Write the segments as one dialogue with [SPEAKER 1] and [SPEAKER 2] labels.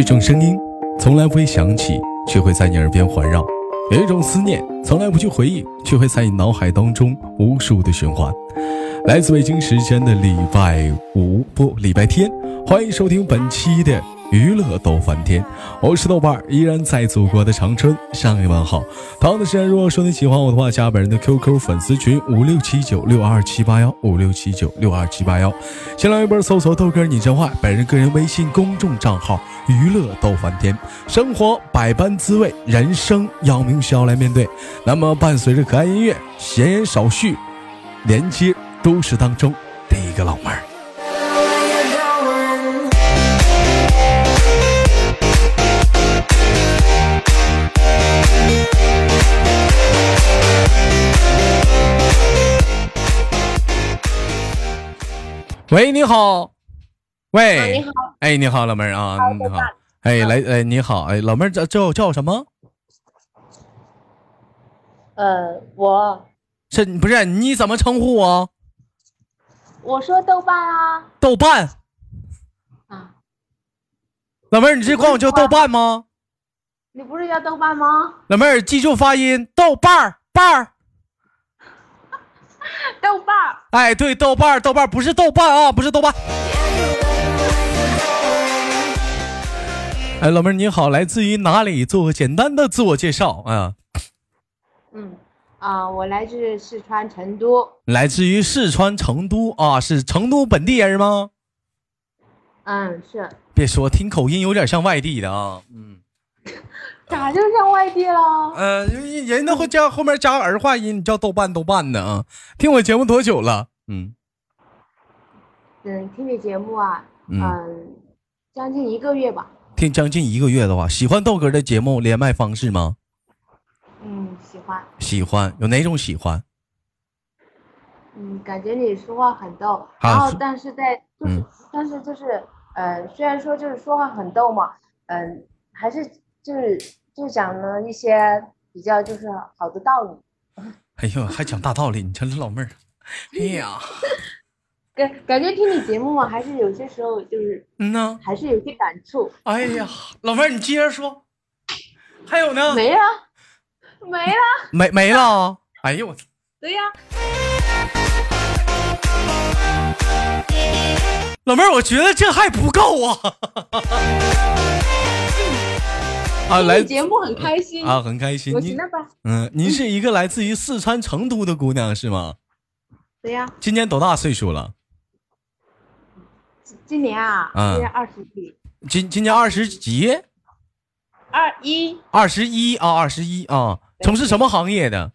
[SPEAKER 1] 一种声音，从来不会响起，却会在你耳边环绕；有一种思念，从来不去回忆，却会在你脑海当中无数的循环。来自北京时间的礼拜五不礼拜天，欢迎收听本期的娱乐逗翻天，我是豆瓣儿，依然在祖国的长春向你问好。同样的时间，如果说你喜欢我的话，加本人的 QQ 粉丝群五六七九六二七八幺五六七九六二七八幺，新浪微博搜索豆哥你真坏，本人个人微信公众账号娱乐逗翻天，生活百般滋味，人生要用笑来面对。那么伴随着可爱音乐，闲言少叙，连接。都市当中第一个老妹儿。喂，你好。喂，
[SPEAKER 2] 你好。
[SPEAKER 1] 哎，你好，老妹儿啊，你好。哎，来，哎，你好，哎，老妹儿叫叫叫什么？
[SPEAKER 2] 呃，我。
[SPEAKER 1] 是不是？你怎么称呼我？
[SPEAKER 2] 我说豆瓣啊，
[SPEAKER 1] 豆瓣
[SPEAKER 2] 啊，
[SPEAKER 1] 老妹儿，你是管我叫豆瓣吗？
[SPEAKER 2] 你不是叫豆瓣吗？
[SPEAKER 1] 老妹儿，记住发音，豆瓣儿瓣儿，
[SPEAKER 2] 豆瓣儿。
[SPEAKER 1] 哎，对，豆瓣儿豆瓣儿不是豆瓣啊，不是豆瓣。哎，老妹儿你好，来自于哪里？做个简单的自我介绍
[SPEAKER 2] 啊。嗯。啊，我来自四川成都。
[SPEAKER 1] 来自于四川成都啊，是成都本地人吗？
[SPEAKER 2] 嗯，是。
[SPEAKER 1] 别说，听口音有点像外地的啊。嗯。
[SPEAKER 2] 咋就像外地了？
[SPEAKER 1] 呃，人家会加后面加儿化音，叫豆瓣豆瓣的啊。听我节目多久了？
[SPEAKER 2] 嗯。嗯，听你节目啊，嗯，将近一个月吧。
[SPEAKER 1] 听将近一个月的话，喜欢豆哥的节目连麦方式吗？
[SPEAKER 2] 嗯，喜欢
[SPEAKER 1] 喜欢有哪种喜欢？
[SPEAKER 2] 嗯，感觉你说话很逗，然后但是在就是，但是就是，呃，虽然说就是说话很逗嘛，嗯，还是就是就讲了一些比较就是好的道理。
[SPEAKER 1] 哎呦，还讲大道理，你瞧这老妹儿，哎呀，
[SPEAKER 2] 感感觉听你节目啊，还是有些时候就是
[SPEAKER 1] 嗯呢，
[SPEAKER 2] 还是有些感触。
[SPEAKER 1] 哎呀，老妹儿你接着说，还有呢？
[SPEAKER 2] 没了。没了，
[SPEAKER 1] 没没了，哎呦我操！
[SPEAKER 2] 对呀，
[SPEAKER 1] 老妹儿，我觉得这还不够啊！啊，来
[SPEAKER 2] 节目很开心
[SPEAKER 1] 啊，很开心。
[SPEAKER 2] 我行了吧，
[SPEAKER 1] 嗯，您是一个来自于四川成都的姑娘是吗？
[SPEAKER 2] 对呀。
[SPEAKER 1] 今年多大岁数了？
[SPEAKER 2] 今年啊，今年二十几。
[SPEAKER 1] 今今年二十几？
[SPEAKER 2] 二一。
[SPEAKER 1] 二十一啊，二十一啊。从事什么行业的？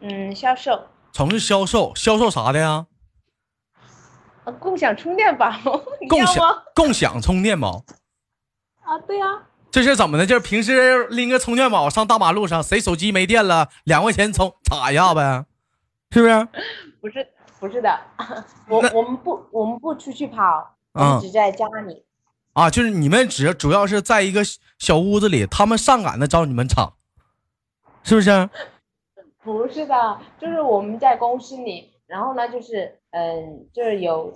[SPEAKER 2] 嗯，销售。
[SPEAKER 1] 从事销售，销售啥的呀？
[SPEAKER 2] 共享充电宝。
[SPEAKER 1] 共享共享充电宝。
[SPEAKER 2] 啊，对呀。
[SPEAKER 1] 这是怎么的？就是平时拎个充电宝上大马路上，谁手机没电了，两块钱充插一下呗，是不是？
[SPEAKER 2] 不是，不是的。我我们不我们不出去跑，我们只在家里。
[SPEAKER 1] 啊，就是你们只主要是在一个小屋子里，他们上赶着找你们厂。是不是？
[SPEAKER 2] 不是的，就是我们在公司里，然后呢，就是嗯，就是有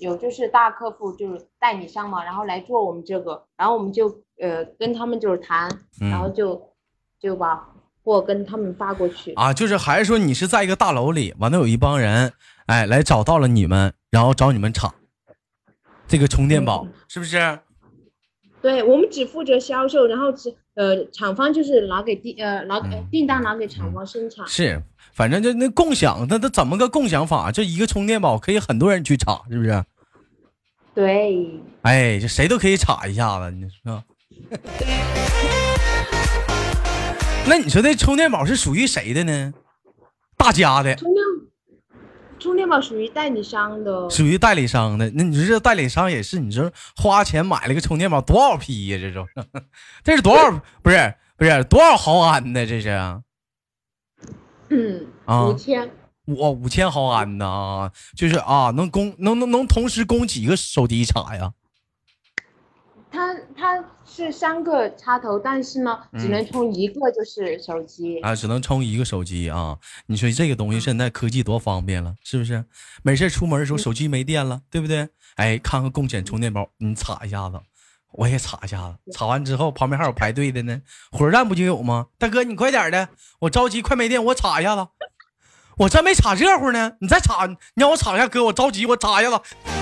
[SPEAKER 2] 有就是大客户就是代理商嘛，然后来做我们这个，然后我们就呃跟他们就是谈，然后就就把货跟他们发过去
[SPEAKER 1] 啊，就是还是说你是在一个大楼里，完了有一帮人哎来找到了你们，然后找你们厂这个充电宝，是不是？
[SPEAKER 2] 对我们只负责销售，然后只呃厂方就是拿给订呃拿订单拿给厂方生产。
[SPEAKER 1] 是，反正就那共享，那它怎么个共享法？就一个充电宝可以很多人去插，是不是？
[SPEAKER 2] 对。
[SPEAKER 1] 哎，这谁都可以插一下子，你说。那你说这充电宝是属于谁的呢？大家的。
[SPEAKER 2] 充电宝属于代理商的，
[SPEAKER 1] 属于代理商的。那你说这代理商也是，你说花钱买了个充电宝多少批呀？这是，这是多少？不是不是多少毫安的？这是？
[SPEAKER 2] 嗯啊，五千。
[SPEAKER 1] 我五千毫安的啊，就是啊，能供能能能同时供几个手机插呀？
[SPEAKER 2] 它它是三个插头，但是呢，只能充一个，就是手机
[SPEAKER 1] 啊，只能充一个手机啊。你说这个东西现在科技多方便了，是不是？没事出门的时候手机没电了，对不对？哎，看看共享充电宝，你插一下子，我也插一下子，插完之后旁边还有排队的呢，火车站不就有吗？大哥，你快点的，我着急，快没电，我插一下子。我真没插热乎呢，你再插，你让我插一下，哥，我着急，我插一下子。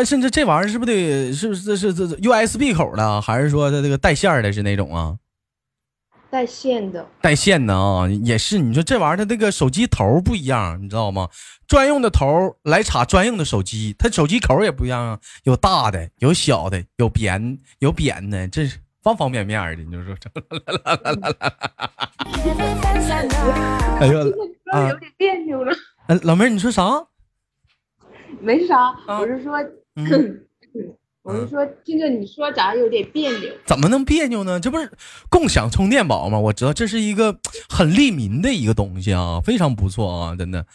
[SPEAKER 1] 但是这这玩意儿是不是得是不是这是这 USB 口的，还是说它这个带线的是那种啊？
[SPEAKER 2] 带线的，
[SPEAKER 1] 带线的啊，也是。你说这玩意儿它这个手机头不一样，你知道吗？专用的头来插专用的手机，它手机口也不一样啊，有大的，有小的，有扁有扁的，这是方方面面的。你就说，哎呦
[SPEAKER 2] 啊，有点别扭了。
[SPEAKER 1] 哎，老妹儿，你说啥？
[SPEAKER 2] 没啥，我是说。嗯，我是说，听着你说咋有点别扭？
[SPEAKER 1] 怎么能别扭呢？这不是共享充电宝吗？我知道这是一个很利民的一个东西啊，非常不错啊，真的。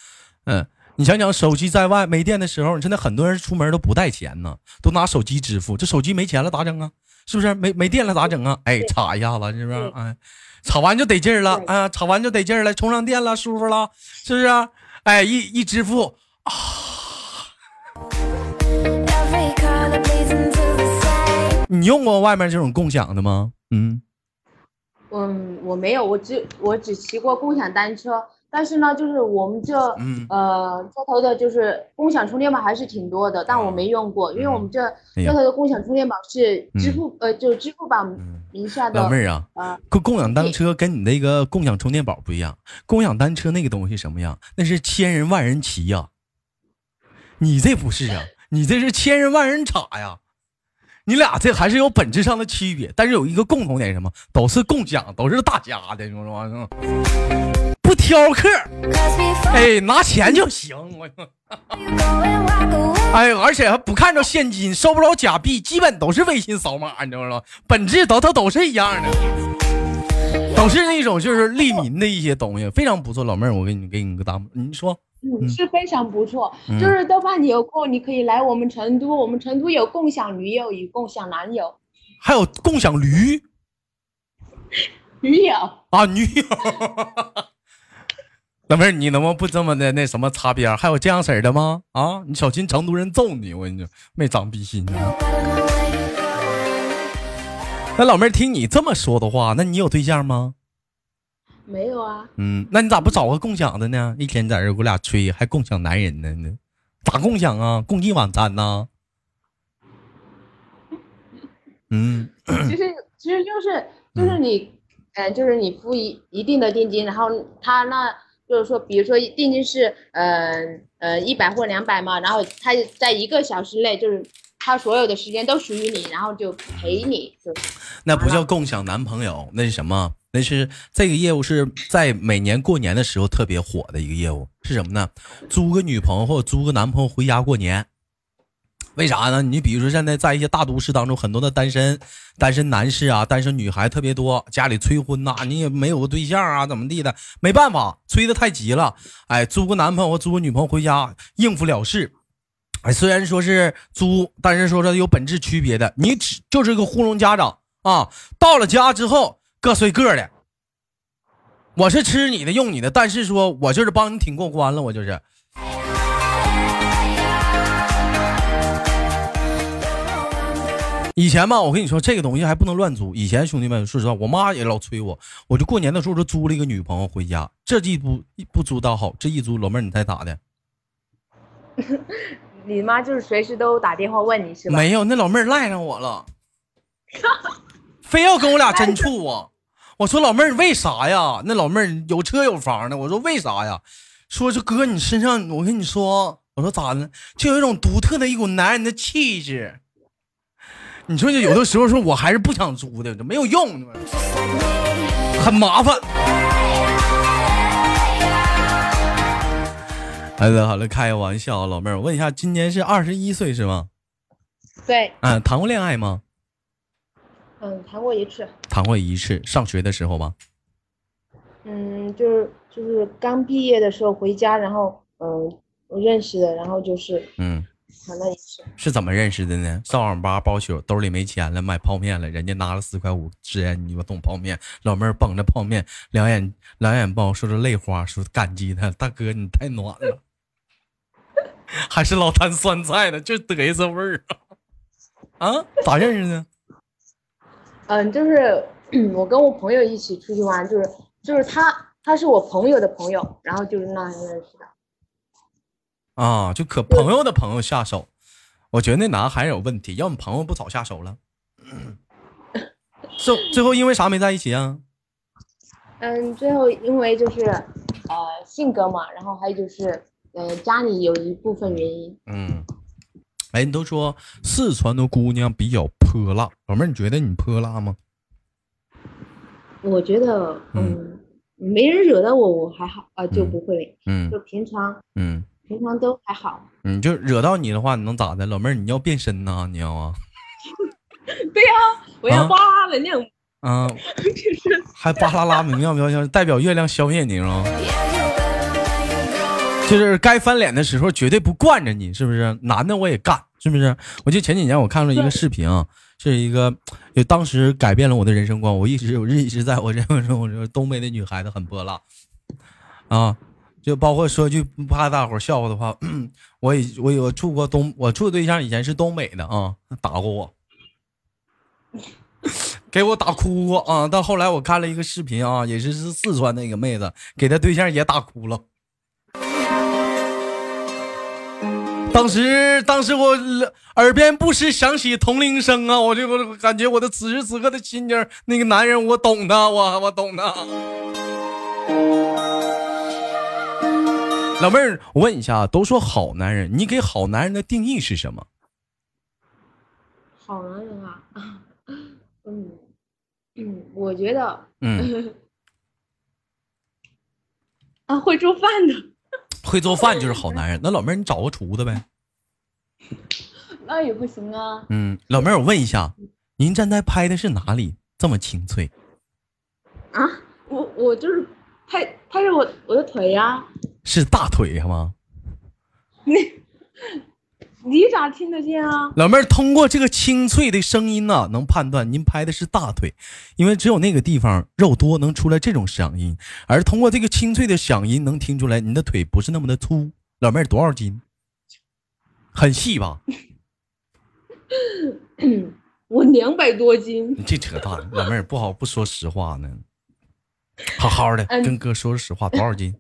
[SPEAKER 1] 嗯，你想想，手机在外没电的时候，真的很多人出门都不带钱呢，都拿手机支付。这手机没钱了咋整啊？是不是？没没电了咋整啊？哎，插一下子，是不是？哎，插完就得劲儿了，啊，插完就得劲儿了，充上电了，舒服了，是不是？哎，一一支付啊。你用过外面这种共享的吗？
[SPEAKER 2] 嗯，嗯，我没有，我只我只骑过共享单车，但是呢，就是我们这呃这头的，就是共享充电宝还是挺多的，但我没用过，因为我们这这头的共享充电宝是支付呃，就支付宝名下的。
[SPEAKER 1] 老妹儿啊，共共享单车跟你那个共享充电宝不一样，共享单车那个东西什么样？那是千人万人骑呀，你这不是啊，你这是千人万人插呀。你俩这还是有本质上的区别，但是有一个共同点，什么？都是共享，都是大家的，是吧？不挑客，哎，拿钱就行。我哎，而且还不看着现金，收不着假币，基本都是微信扫码，你知道吗？本质都都都是一样的，都是那种就是利民的一些东西，非常不错。老妹儿，我给你给你个答，你说。
[SPEAKER 2] 嗯，是非常不错。就是豆瓣，你有空你可以来我们成都，我们成都有共享女友与共享男友，
[SPEAKER 1] 还有共享驴，
[SPEAKER 2] 女友
[SPEAKER 1] 啊，女友。老妹儿，你能不能不这么的那什么擦边？还有这样式儿的吗？啊，你小心成都人揍你！我跟你说，没长逼心。那老妹儿，听你这么说的话，那你有对象吗？
[SPEAKER 2] 没有啊，
[SPEAKER 1] 嗯，那你咋不找个共享的呢？一天在这给我俩吹，还共享男人呢？咋共享啊？共进晚餐呢？嗯，
[SPEAKER 2] 其实 其实就是就是你，嗯，就是你付一一定的定金，然后他那就是说，比如说定金是呃呃一百或两百嘛，然后他在一个小时内就是。他所有的时间都属于你，然后就陪你，就
[SPEAKER 1] 那不叫共享男朋友，那是什么？那是这个业务是在每年过年的时候特别火的一个业务，是什么呢？租个女朋友或者租个男朋友回家过年。为啥呢？你比如说现在在一些大都市当中，很多的单身单身男士啊，单身女孩特别多，家里催婚呐，你也没有个对象啊，怎么地的？没办法，催的太急了，哎，租个男朋友或租个女朋友回家应付了事。哎，虽然说是租，但是说是有本质区别的。你只就是个糊弄家长啊！到了家之后各睡各的。我是吃你的用你的，但是说我就是帮你挺过关了，我就是。以前吧，我跟你说这个东西还不能乱租。以前兄弟们，说实话，我妈也老催我，我就过年的时候就租了一个女朋友回家。这一不不租倒好，这一租，老妹儿你猜咋的？
[SPEAKER 2] 你妈就是随时都打电话问你是吧？
[SPEAKER 1] 没有，那老妹儿赖上我了，非要跟我俩真处啊！我说老妹儿为啥呀？那老妹儿有车有房的，我说为啥呀？说这哥你身上，我跟你说，我说咋的？就有一种独特的一股男人的气质。你说就有的时候说我还是不想租的，这没有用，很麻烦。好了好了，开个玩笑，老妹儿，我问一下，今年是二十一岁是吗？
[SPEAKER 2] 对。
[SPEAKER 1] 嗯，谈过恋爱吗？
[SPEAKER 2] 嗯，谈过一次。
[SPEAKER 1] 谈过一次，上学的时候吗？
[SPEAKER 2] 嗯，就是就是刚毕业的时候回家，然后嗯，我认识的，然后就是嗯，谈了一次。
[SPEAKER 1] 是怎么认识的呢？上网吧包宿，兜里没钱了，买泡面了，人家拿了四块五支烟，你我桶泡面，老妹儿捧着泡面，两眼两眼包，说着泪花，说感激他，大哥你太暖了。还是老坛酸菜呢？就得意这味儿啊！啊，咋认识的？
[SPEAKER 2] 嗯，就是 我跟我朋友一起出去玩，就是就是他他是我朋友的朋友，然后就是那样认识的。
[SPEAKER 1] 啊，就可朋友的朋友下手，我觉得那男孩有问题，要么朋友不早下手了。最最后因为啥没在一起啊？
[SPEAKER 2] 嗯，最后因为就是呃性格嘛，然后还有就是呃家里有一部分原因。
[SPEAKER 1] 嗯，哎，你都说四川的姑娘比较泼辣，老妹儿，你觉得你泼辣吗？
[SPEAKER 2] 我觉得嗯，没人惹到我，我还好啊、就不会，
[SPEAKER 1] 嗯
[SPEAKER 2] 就平常
[SPEAKER 1] 嗯
[SPEAKER 2] 平常都还好。
[SPEAKER 1] 嗯，就惹到你的话，你能咋的？老妹儿，你要变身呐？你要啊？
[SPEAKER 2] 对呀、我要
[SPEAKER 1] 啊
[SPEAKER 2] 哇的那种，
[SPEAKER 1] 啊，
[SPEAKER 2] 就 是
[SPEAKER 1] 还巴啦啦明亮飘香，代表月亮消灭你啊！就是该翻脸的时候绝对不惯着你，是不是？男的我也干，是不是？我记得前几年我看了一个视频啊，是一个，就当时改变了我的人生观。我一直我一直在我认为中，我说东北的女孩子很泼辣啊，就包括说句不怕大伙笑话的话，我也我有处过东，我处对象以前是东北的啊，打过我。给我打哭过啊！到后来我看了一个视频啊，也是是四川那个妹子，给她对象也打哭了。当时，当时我耳边不时响起铜铃声啊，我就我感觉我的此时此刻的心情，那个男人我懂的，我我懂的。老妹儿，我问一下，都说好男人，你给好男人的定义是什么？
[SPEAKER 2] 好男人啊，嗯嗯，我觉得
[SPEAKER 1] 嗯，
[SPEAKER 2] 啊会做饭的，
[SPEAKER 1] 会做饭就是好男人。那老妹儿，你找个厨子呗。
[SPEAKER 2] 那也不行啊。
[SPEAKER 1] 嗯，老妹儿，我问一下，您站在拍的是哪里？这么清脆？
[SPEAKER 2] 啊，我我就是拍拍着我我的腿呀、
[SPEAKER 1] 是大腿吗？
[SPEAKER 2] 你 你咋听得见啊？
[SPEAKER 1] 老妹儿，通过这个清脆的声音呢、能判断您拍的是大腿，因为只有那个地方肉多，能出来这种响音。而通过这个清脆的响音，能听出来您的腿不是那么的粗。老妹儿多少斤？很细吧？
[SPEAKER 2] 我两百多斤，
[SPEAKER 1] 你这扯淡，老妹儿不好不说实话呢。好好的
[SPEAKER 2] 嗯
[SPEAKER 1] 跟哥说实话，多少斤？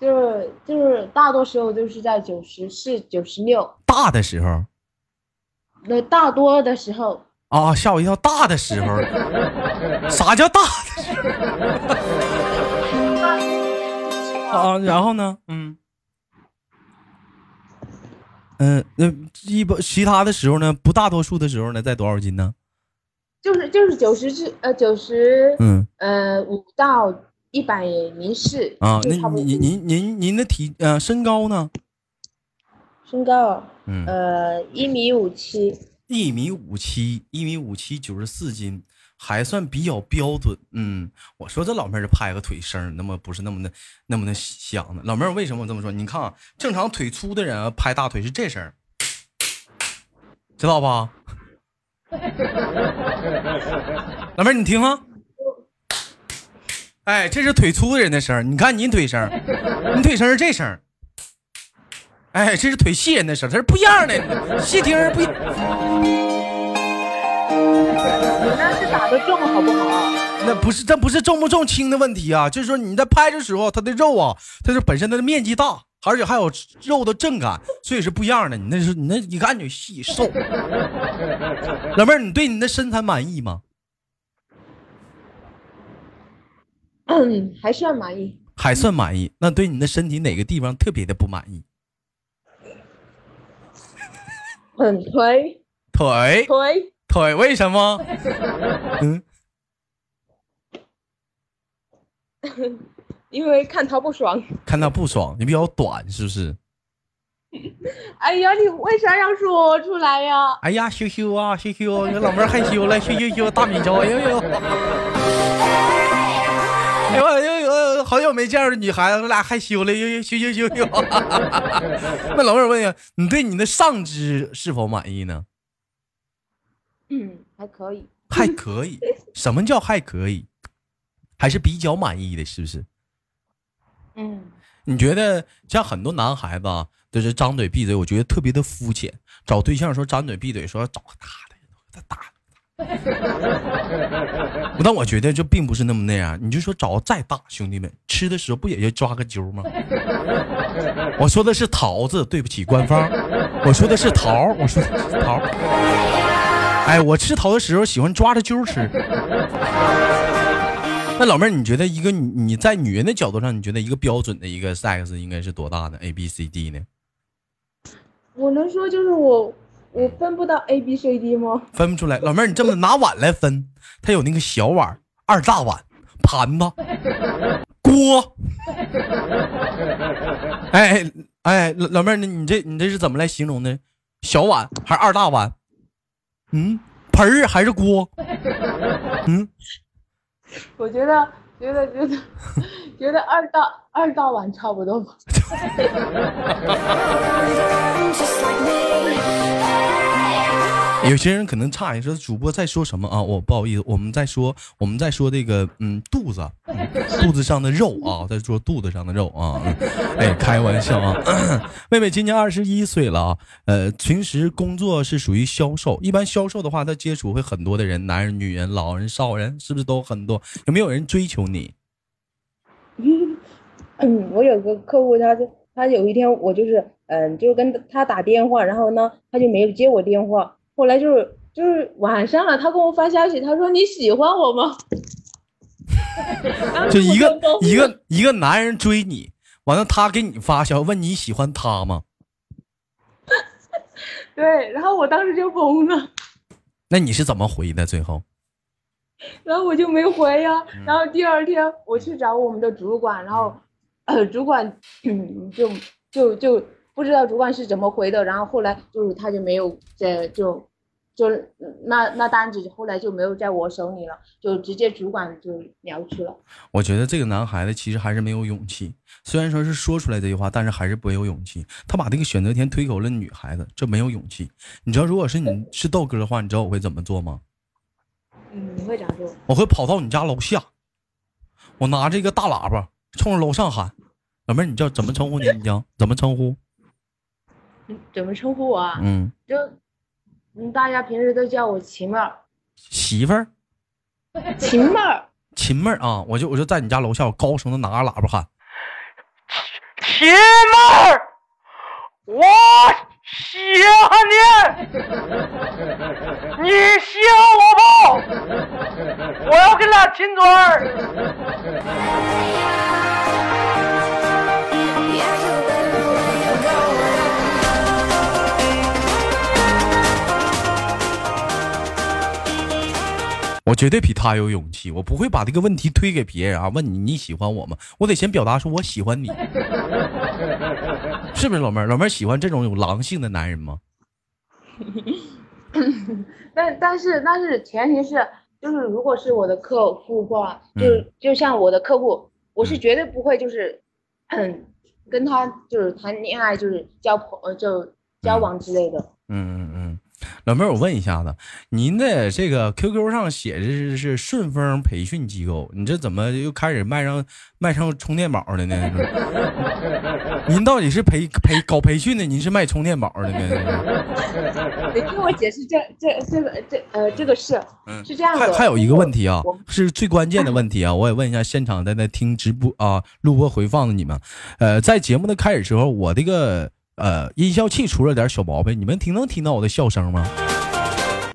[SPEAKER 2] 就是就是大多时候都是在九十四、九十六，
[SPEAKER 1] 大的时候
[SPEAKER 2] 那大多的时候
[SPEAKER 1] 啊，吓我一跳！大的时候，啥叫大的时候 啊？然后呢？嗯嗯，那一般其他的时候呢？不大多数的时候呢，在多少斤呢？
[SPEAKER 2] 就是就是九十至呃九十
[SPEAKER 1] 嗯
[SPEAKER 2] 呃五到一百零四
[SPEAKER 1] 啊，那您您您您的体呃身高呢？
[SPEAKER 2] 身高
[SPEAKER 1] 嗯，
[SPEAKER 2] 呃一米五七，
[SPEAKER 1] 一米五七，一米五七，九十四斤，还算比较标准。嗯，我说这老妹儿拍个腿声儿，那么不是那么的那么的响的。老妹儿为什么这么说？你看啊，正常腿粗的人啊，拍大腿是这声儿，知道吧？老妹儿，你听啊。哎，这是腿粗的人的声儿。你看你腿声儿，你腿声是这声儿。哎，这是腿细人的声儿，它是不一样的，细听儿不一。
[SPEAKER 2] 你那是打的重好不好？
[SPEAKER 1] 那不是，这不是重不重轻的问题啊，就是说你在拍的时候，它的肉啊，它是本身它的面积大，而且还有肉的震感，所以是不一样的。你那是你那一看就细瘦。老妹儿，你对你的身材满意吗？
[SPEAKER 2] 嗯，还算满意。
[SPEAKER 1] 还算满意。那对你的身体哪个地方特别的不满意？
[SPEAKER 2] 很腿
[SPEAKER 1] 腿
[SPEAKER 2] 腿，
[SPEAKER 1] 腿为什么？嗯，
[SPEAKER 2] 因为看他不爽。
[SPEAKER 1] 看他不爽，你比较短是不是？
[SPEAKER 2] 哎呀，你为啥要说出来呀？
[SPEAKER 1] 哎呀，羞羞啊，羞羞，你老妹儿害羞了，羞羞羞，大米粥，哎呦呦，哎呦哎呦呦，好久没见着女孩子，我俩害羞了，呦呦羞羞羞羞。那老妹儿问你，你对你的上肢是否满意呢？
[SPEAKER 2] 嗯，还可以。
[SPEAKER 1] 还可以，什么叫还可以？还是比较满意的，是不是？
[SPEAKER 2] 嗯
[SPEAKER 1] 你觉得像很多男孩子啊，就是张嘴闭嘴，我觉得特别的肤浅。找对象说张嘴闭嘴，说找个大的，大的。但我觉得这并不是那么那样。你就说找再大，兄弟们吃的时候不也就抓个阄吗？我说的是桃子，对不起官方，我说的是桃，我说的是桃。哎，我吃桃的时候喜欢抓着阄吃。那老妹儿，你觉得一个你你在女人的角度上，你觉得一个标准的一个 size 应该是多大的 A B C D 呢？
[SPEAKER 2] 我能说就是我。我分不到 A B C D 吗？
[SPEAKER 1] 分不出来，老妹儿，你这么拿碗来分，它有那个小碗、二大碗、盘子、锅。哎哎，老老妹儿，你这你这是怎么来形容的？小碗还是二大碗？嗯，盆儿还是锅？嗯，
[SPEAKER 2] 我觉得觉得觉得觉得二大二大碗差不多吧。
[SPEAKER 1] 有些人可能诧异说：“主播在说什么啊？”我不好意思，我们在说我们在说这个嗯肚子，肚子上的肉啊，在说肚子上的肉啊。哎，开玩笑啊！妹妹今年二十一岁了啊，呃，平时工作是属于销售。一般销售的话，他接触会很多的人，男人、女人、老人、少人，是不是都很多？有没有人追求你？
[SPEAKER 2] 嗯，我有个客户，他就他有一天我就是嗯，就跟他打电话，然后呢，他就没有接我电话。后来就是就是晚上了，他给我发消息，他说你喜欢我吗？
[SPEAKER 1] 就一个一个一个男人追你，完了他给你发消息问你喜欢他吗？
[SPEAKER 2] 对，然后我当时就疯了。
[SPEAKER 1] 那你是怎么回的？最后？
[SPEAKER 2] 然后我就没回呀。然后第二天我去找我们的主管，然后呃主管就就就。不知道主管是怎么回的，然后后来就是他就没有在就就那那单子后来就没有在我手里了，就直接主管就聊去了。
[SPEAKER 1] 我觉得这个男孩子其实还是没有勇气，虽然说是说出来这句话，但是还是没有勇气。他把这个选择权推给了女孩子，这没有勇气。你知道，如果是你是豆哥的话，你知道我会怎么做吗？
[SPEAKER 2] 嗯，你会咋做？
[SPEAKER 1] 我会跑到你家楼下，我拿着一个大喇叭冲着楼上喊：“老妹儿，你叫怎么称呼你？你叫怎么称呼？”
[SPEAKER 2] 怎么称呼我啊？嗯，就嗯，大家平时都叫我秦妹儿，
[SPEAKER 1] 媳妇儿，
[SPEAKER 2] 秦妹儿，
[SPEAKER 1] 秦妹儿啊！我就我就在你家楼下，我高声的拿着喇叭喊：“
[SPEAKER 3] 秦妹儿，我稀罕你，你喜欢我不？我要跟俩亲嘴儿。”
[SPEAKER 1] 我绝对比他有勇气，我不会把这个问题推给别人啊！问你你喜欢我吗？我得先表达说我喜欢你，是不是老妹儿？老妹儿喜欢这种有狼性的男人吗？
[SPEAKER 2] 但但是但是前提是就是如果是我的客户的话，就就像我的客户，我是绝对不会就是嗯跟他就是谈恋爱就是交朋呃就交往之类的。
[SPEAKER 1] 嗯嗯嗯。老妹儿，我问一下子，您的这个 QQ 上写的是是顺丰培训机构，你这怎么又开始卖上卖上充电宝了呢？您到底是培培搞培训的，您是卖充电宝的呢？
[SPEAKER 2] 得听我解释这这这个这呃这个事，是这样的。
[SPEAKER 1] 还还有一个问题啊，是最关键的问题啊，我也问一下现场在那听直播啊录播回放的你们，呃，在节目的开始时候，我这个。呃，音效器出了点小毛病，你们听能听到我的笑声吗？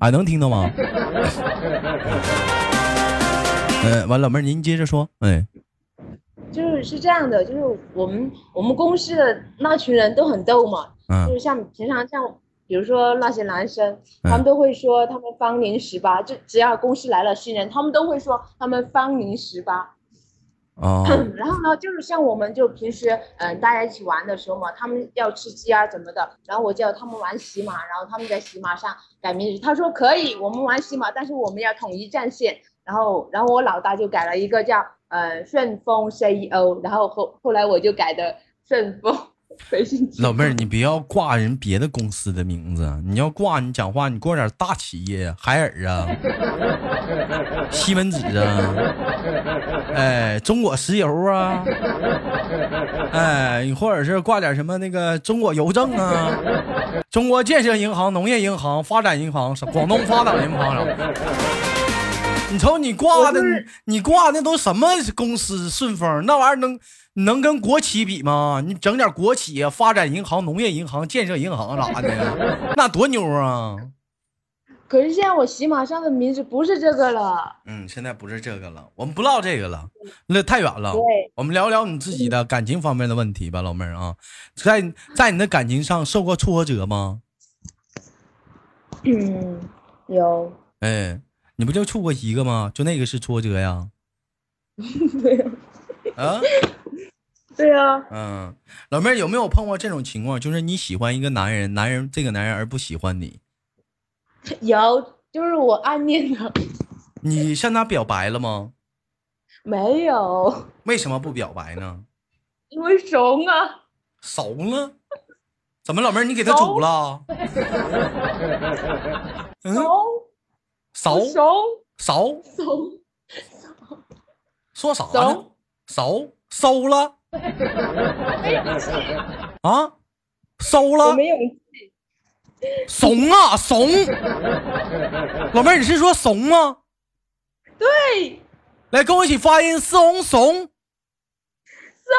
[SPEAKER 1] 啊，能听到吗？嗯，完，老妹儿您接着说。哎，
[SPEAKER 2] 就是是这样的，就是我们我们公司的那群人都很逗嘛，嗯，就是像平常像比如说那些男生，他们都会说他们芳龄十八，就只要公司来了新人，他们都会说他们芳龄十八。
[SPEAKER 1] 啊，
[SPEAKER 2] 然后呢，就是像我们就平时嗯大家一起玩的时候嘛，他们要吃鸡啊怎么的，然后我叫他们玩喜马，然后他们在喜马上改名字，他说可以，我们玩喜马，但是我们要统一战线，然后然后我老大就改了一个叫呃顺丰 CEO，然后后后来我就改的顺丰。
[SPEAKER 1] 老妹儿，你不要挂人别的公司的名字，你要挂你讲话，你挂点大企业，海尔啊，西门子啊，哎，中国石油啊，哎，你或者是挂点什么那个中国邮政啊，中国建设银行、农业银行、发展银行、广东发展银行啥的。你瞅你挂的，你你挂那都什么公司？顺丰那玩意儿能能跟国企比吗？你整点国企啊，发展银行、农业银行、建设银行啥的，那多牛啊！
[SPEAKER 2] 可是现在我喜马上的名字不是这个了。
[SPEAKER 1] 嗯，现在不是这个了，我们不唠这个了，那太远了。
[SPEAKER 2] 对，
[SPEAKER 1] 我们聊聊你自己的感情方面的问题吧，老妹儿啊，在在你的感情上受过挫折吗？
[SPEAKER 2] 嗯，有。
[SPEAKER 1] 哎，你不就处过一个吗？就那个是挫折呀？
[SPEAKER 2] 啊？对啊。
[SPEAKER 1] 嗯，老妹儿有没有碰过这种情况？就是你喜欢一个男人，男人这个男人而不喜欢你，
[SPEAKER 2] 有，就是我暗恋他。
[SPEAKER 1] 你向他表白了吗？
[SPEAKER 2] 没有，
[SPEAKER 1] 为什么不表白呢？
[SPEAKER 2] 因为怂啊。
[SPEAKER 1] 怂了？怎么，老妹儿你给他煮了？嗯，
[SPEAKER 2] 怂，
[SPEAKER 1] 熟
[SPEAKER 2] 怂，
[SPEAKER 1] 熟
[SPEAKER 2] 怂，
[SPEAKER 1] 说啥呢
[SPEAKER 2] 熟？
[SPEAKER 1] 熟收了 啊？收了？
[SPEAKER 2] 没勇气。
[SPEAKER 1] 怂啊怂！老妹儿，你是说怂吗？
[SPEAKER 2] 对，
[SPEAKER 1] 来，跟我一起发音，怂怂
[SPEAKER 2] 怂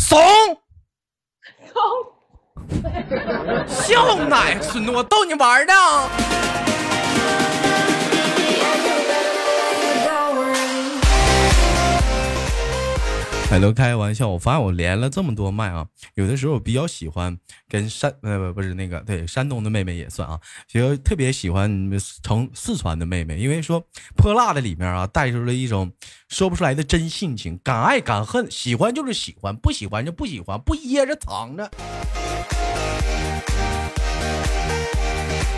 [SPEAKER 2] 怂
[SPEAKER 1] 怂！
[SPEAKER 2] 怂，
[SPEAKER 1] 笑奶孙子，我逗你玩呢。哎，都开玩笑。我发现我连了这么多麦啊，有的时候我比较喜欢跟山呃不不是那个对山东的妹妹也算啊，就特别喜欢成四川的妹妹，因为说泼辣的里面啊带出了一种说不出来的真性情，敢爱敢恨，喜欢就是喜欢，不喜欢就不喜欢，不掖着藏着。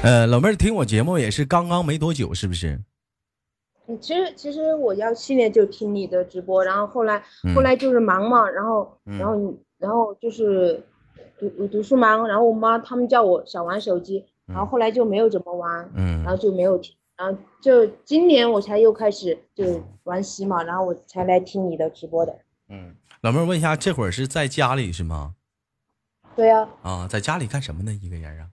[SPEAKER 1] 呃，老妹儿听我节目也是刚刚没多久，是不是？
[SPEAKER 2] 嗯其实其实我幺七年就听你的直播，然后后来、
[SPEAKER 1] 嗯
[SPEAKER 2] 后来就是忙嘛，然后
[SPEAKER 1] 嗯
[SPEAKER 2] 然后你然后就是读我读书忙，然后我妈他们叫我少玩手机，然后后来就没有怎么玩，
[SPEAKER 1] 嗯
[SPEAKER 2] 然后就没有听，然后就今年我才又开始就玩喜马，然后我才来听你的直播的。
[SPEAKER 1] 嗯，老妹儿问一下，这会儿是在家里是吗？
[SPEAKER 2] 对啊，
[SPEAKER 1] 啊，在家里干什么呢？一个人啊？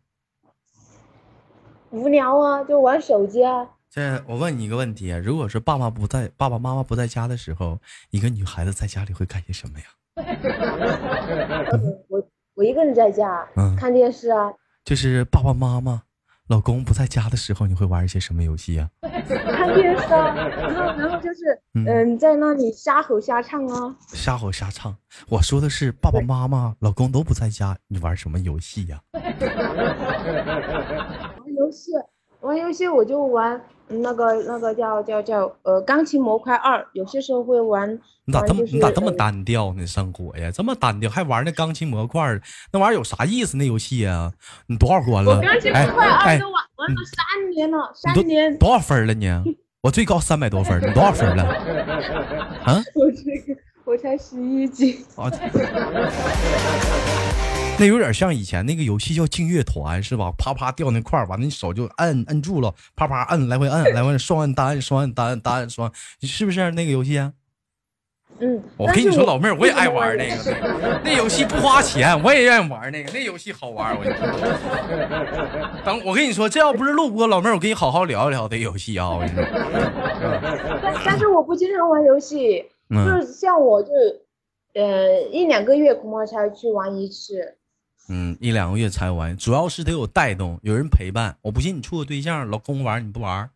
[SPEAKER 2] 无聊啊，就玩手机啊。
[SPEAKER 1] 这我问你一个问题啊，如果说爸爸不在，爸爸妈妈不在家的时候，一个女孩子在家里会干些什么呀？
[SPEAKER 2] 我我一个人在家、
[SPEAKER 1] 嗯
[SPEAKER 2] 看电视啊，
[SPEAKER 1] 就是爸爸妈妈、老公不在家的时候，你会玩一些什么游戏呀？
[SPEAKER 2] 看电视啊，然后然后就是
[SPEAKER 1] 嗯
[SPEAKER 2] 嗯、在那里瞎吼瞎唱啊。
[SPEAKER 1] 瞎吼瞎唱。我说的是爸爸妈妈、老公都不在家，你玩什么游戏呀？
[SPEAKER 2] 玩游戏，玩游戏我就玩嗯那个那个叫叫叫呃钢琴模块二，有些时候会玩。
[SPEAKER 1] 你咋这么
[SPEAKER 2] 就是
[SPEAKER 1] 你咋这么
[SPEAKER 2] 呃
[SPEAKER 1] 单调呢？生活呀，这么单调，还玩那钢琴模块儿，那玩意儿有啥意思？那游戏呀，你多少关了？
[SPEAKER 2] 我钢琴模
[SPEAKER 1] 哎
[SPEAKER 2] 块二
[SPEAKER 1] 哎
[SPEAKER 2] 都玩玩了三年了，三年。
[SPEAKER 1] 多少分了你？我最高三百多分，你多少分了？啊？
[SPEAKER 2] 我这个我才十一级。
[SPEAKER 1] 啊，那有点像以前那个游戏叫劲乐团是吧？啪啪掉那块儿，完了你手就按按住了，啪啪按来回按来回双按单摁双按单摁单摁双，是不是那个游戏啊？
[SPEAKER 2] 嗯，
[SPEAKER 1] 我跟你说，老妹儿，我也爱玩那个，那游戏不花钱，我也愿意玩那个，那游戏好玩。我跟你说，等我跟你说，这要不是录播，老妹儿，我跟你好好聊一聊这游戏啊。我跟你说，
[SPEAKER 2] 但但是我不经常玩游戏，就
[SPEAKER 1] 嗯
[SPEAKER 2] 是像我就呃一两个月恐怕才去玩一次。
[SPEAKER 1] 嗯，一两个月才玩，主要是得有带动，有人陪伴。我不信你处个对象，老公玩你不玩？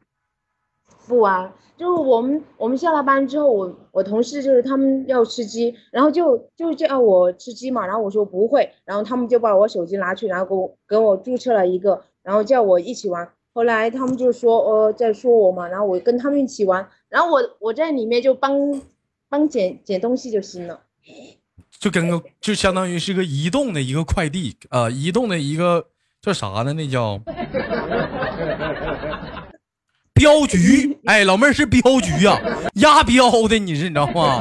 [SPEAKER 2] 不玩，就是我们我们下了班之后，我我同事就是他们要吃鸡，然后就就叫我吃鸡嘛，然后我说不会，然后他们就把我手机拿去，然后给我给我注册了一个，然后叫我一起玩。后来他们就说呃在说我嘛，然后我跟他们一起玩，然后我我在里面就帮帮捡捡东西就行了。
[SPEAKER 1] 就跟个就相当于是个移动的一个快递，呃，移动的一个叫啥呢？那叫 镖局，哎，老妹儿是镖局呀、押镖的，你是你知道吗？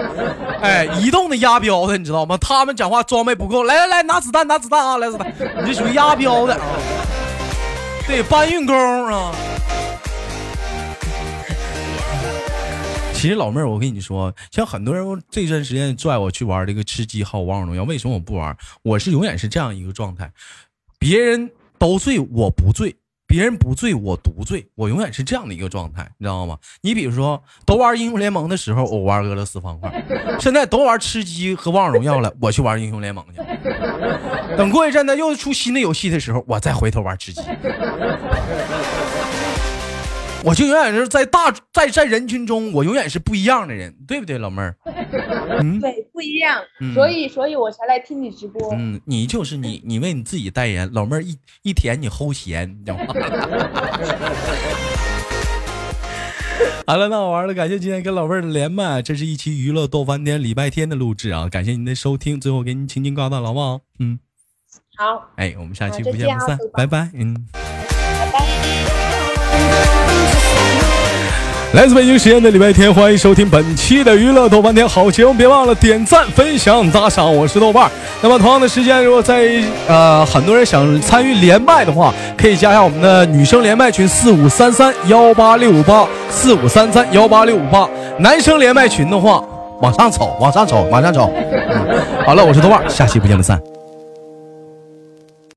[SPEAKER 1] 哎，移动的押镖的，你知道吗？他们讲话装备不够，来来来，拿子弹，拿子弹啊，来子弹，你这属于押镖的啊。对，搬运工啊。其实老妹儿，我跟你说，像很多人这段时间拽我去玩这个吃鸡号王者荣耀，为什么我不玩？我是永远是这样一个状态，别人都醉我不醉，别人不醉我独醉，我永远是这样的一个状态，你知道吗？你比如说，都玩英雄联盟的时候，我玩俄罗斯方块；现在都玩吃鸡和王者荣耀了，我去玩英雄联盟去。等过一阵子又出新的游戏的时候，我再回头玩吃鸡。我就永远是在大在在人群中，我永远是不一样的人，对不对，老妹儿？嗯
[SPEAKER 2] 对，不一样，
[SPEAKER 1] 嗯
[SPEAKER 2] 所以所以我才来听你直播。
[SPEAKER 1] 嗯，你就是你，你为你自己代言，老妹儿一一舔你齁咸，你知道吗？好了，那我玩了，感谢今天跟老妹儿的连麦，这是一期娱乐逗翻天礼拜天的录制啊，感谢您的收听，最后给您轻轻挂断，好不好？嗯，
[SPEAKER 2] 好，
[SPEAKER 1] 哎，我们下期不见不散
[SPEAKER 2] 拜
[SPEAKER 1] 拜，嗯。
[SPEAKER 2] 拜拜。
[SPEAKER 1] 来自北京时间的礼拜天，欢迎收听本期的娱乐豆瓣天好节目，别忘了点赞、分享、打赏，我是豆瓣。那么同样的时间，如果在呃很多人想参与连麦的话，可以加一下我们的女生连麦群四五三三幺八六五八四五三三幺八六五八，男生连麦群的话往上走，往上走，往上走。好了，我是豆瓣，下期不见不散。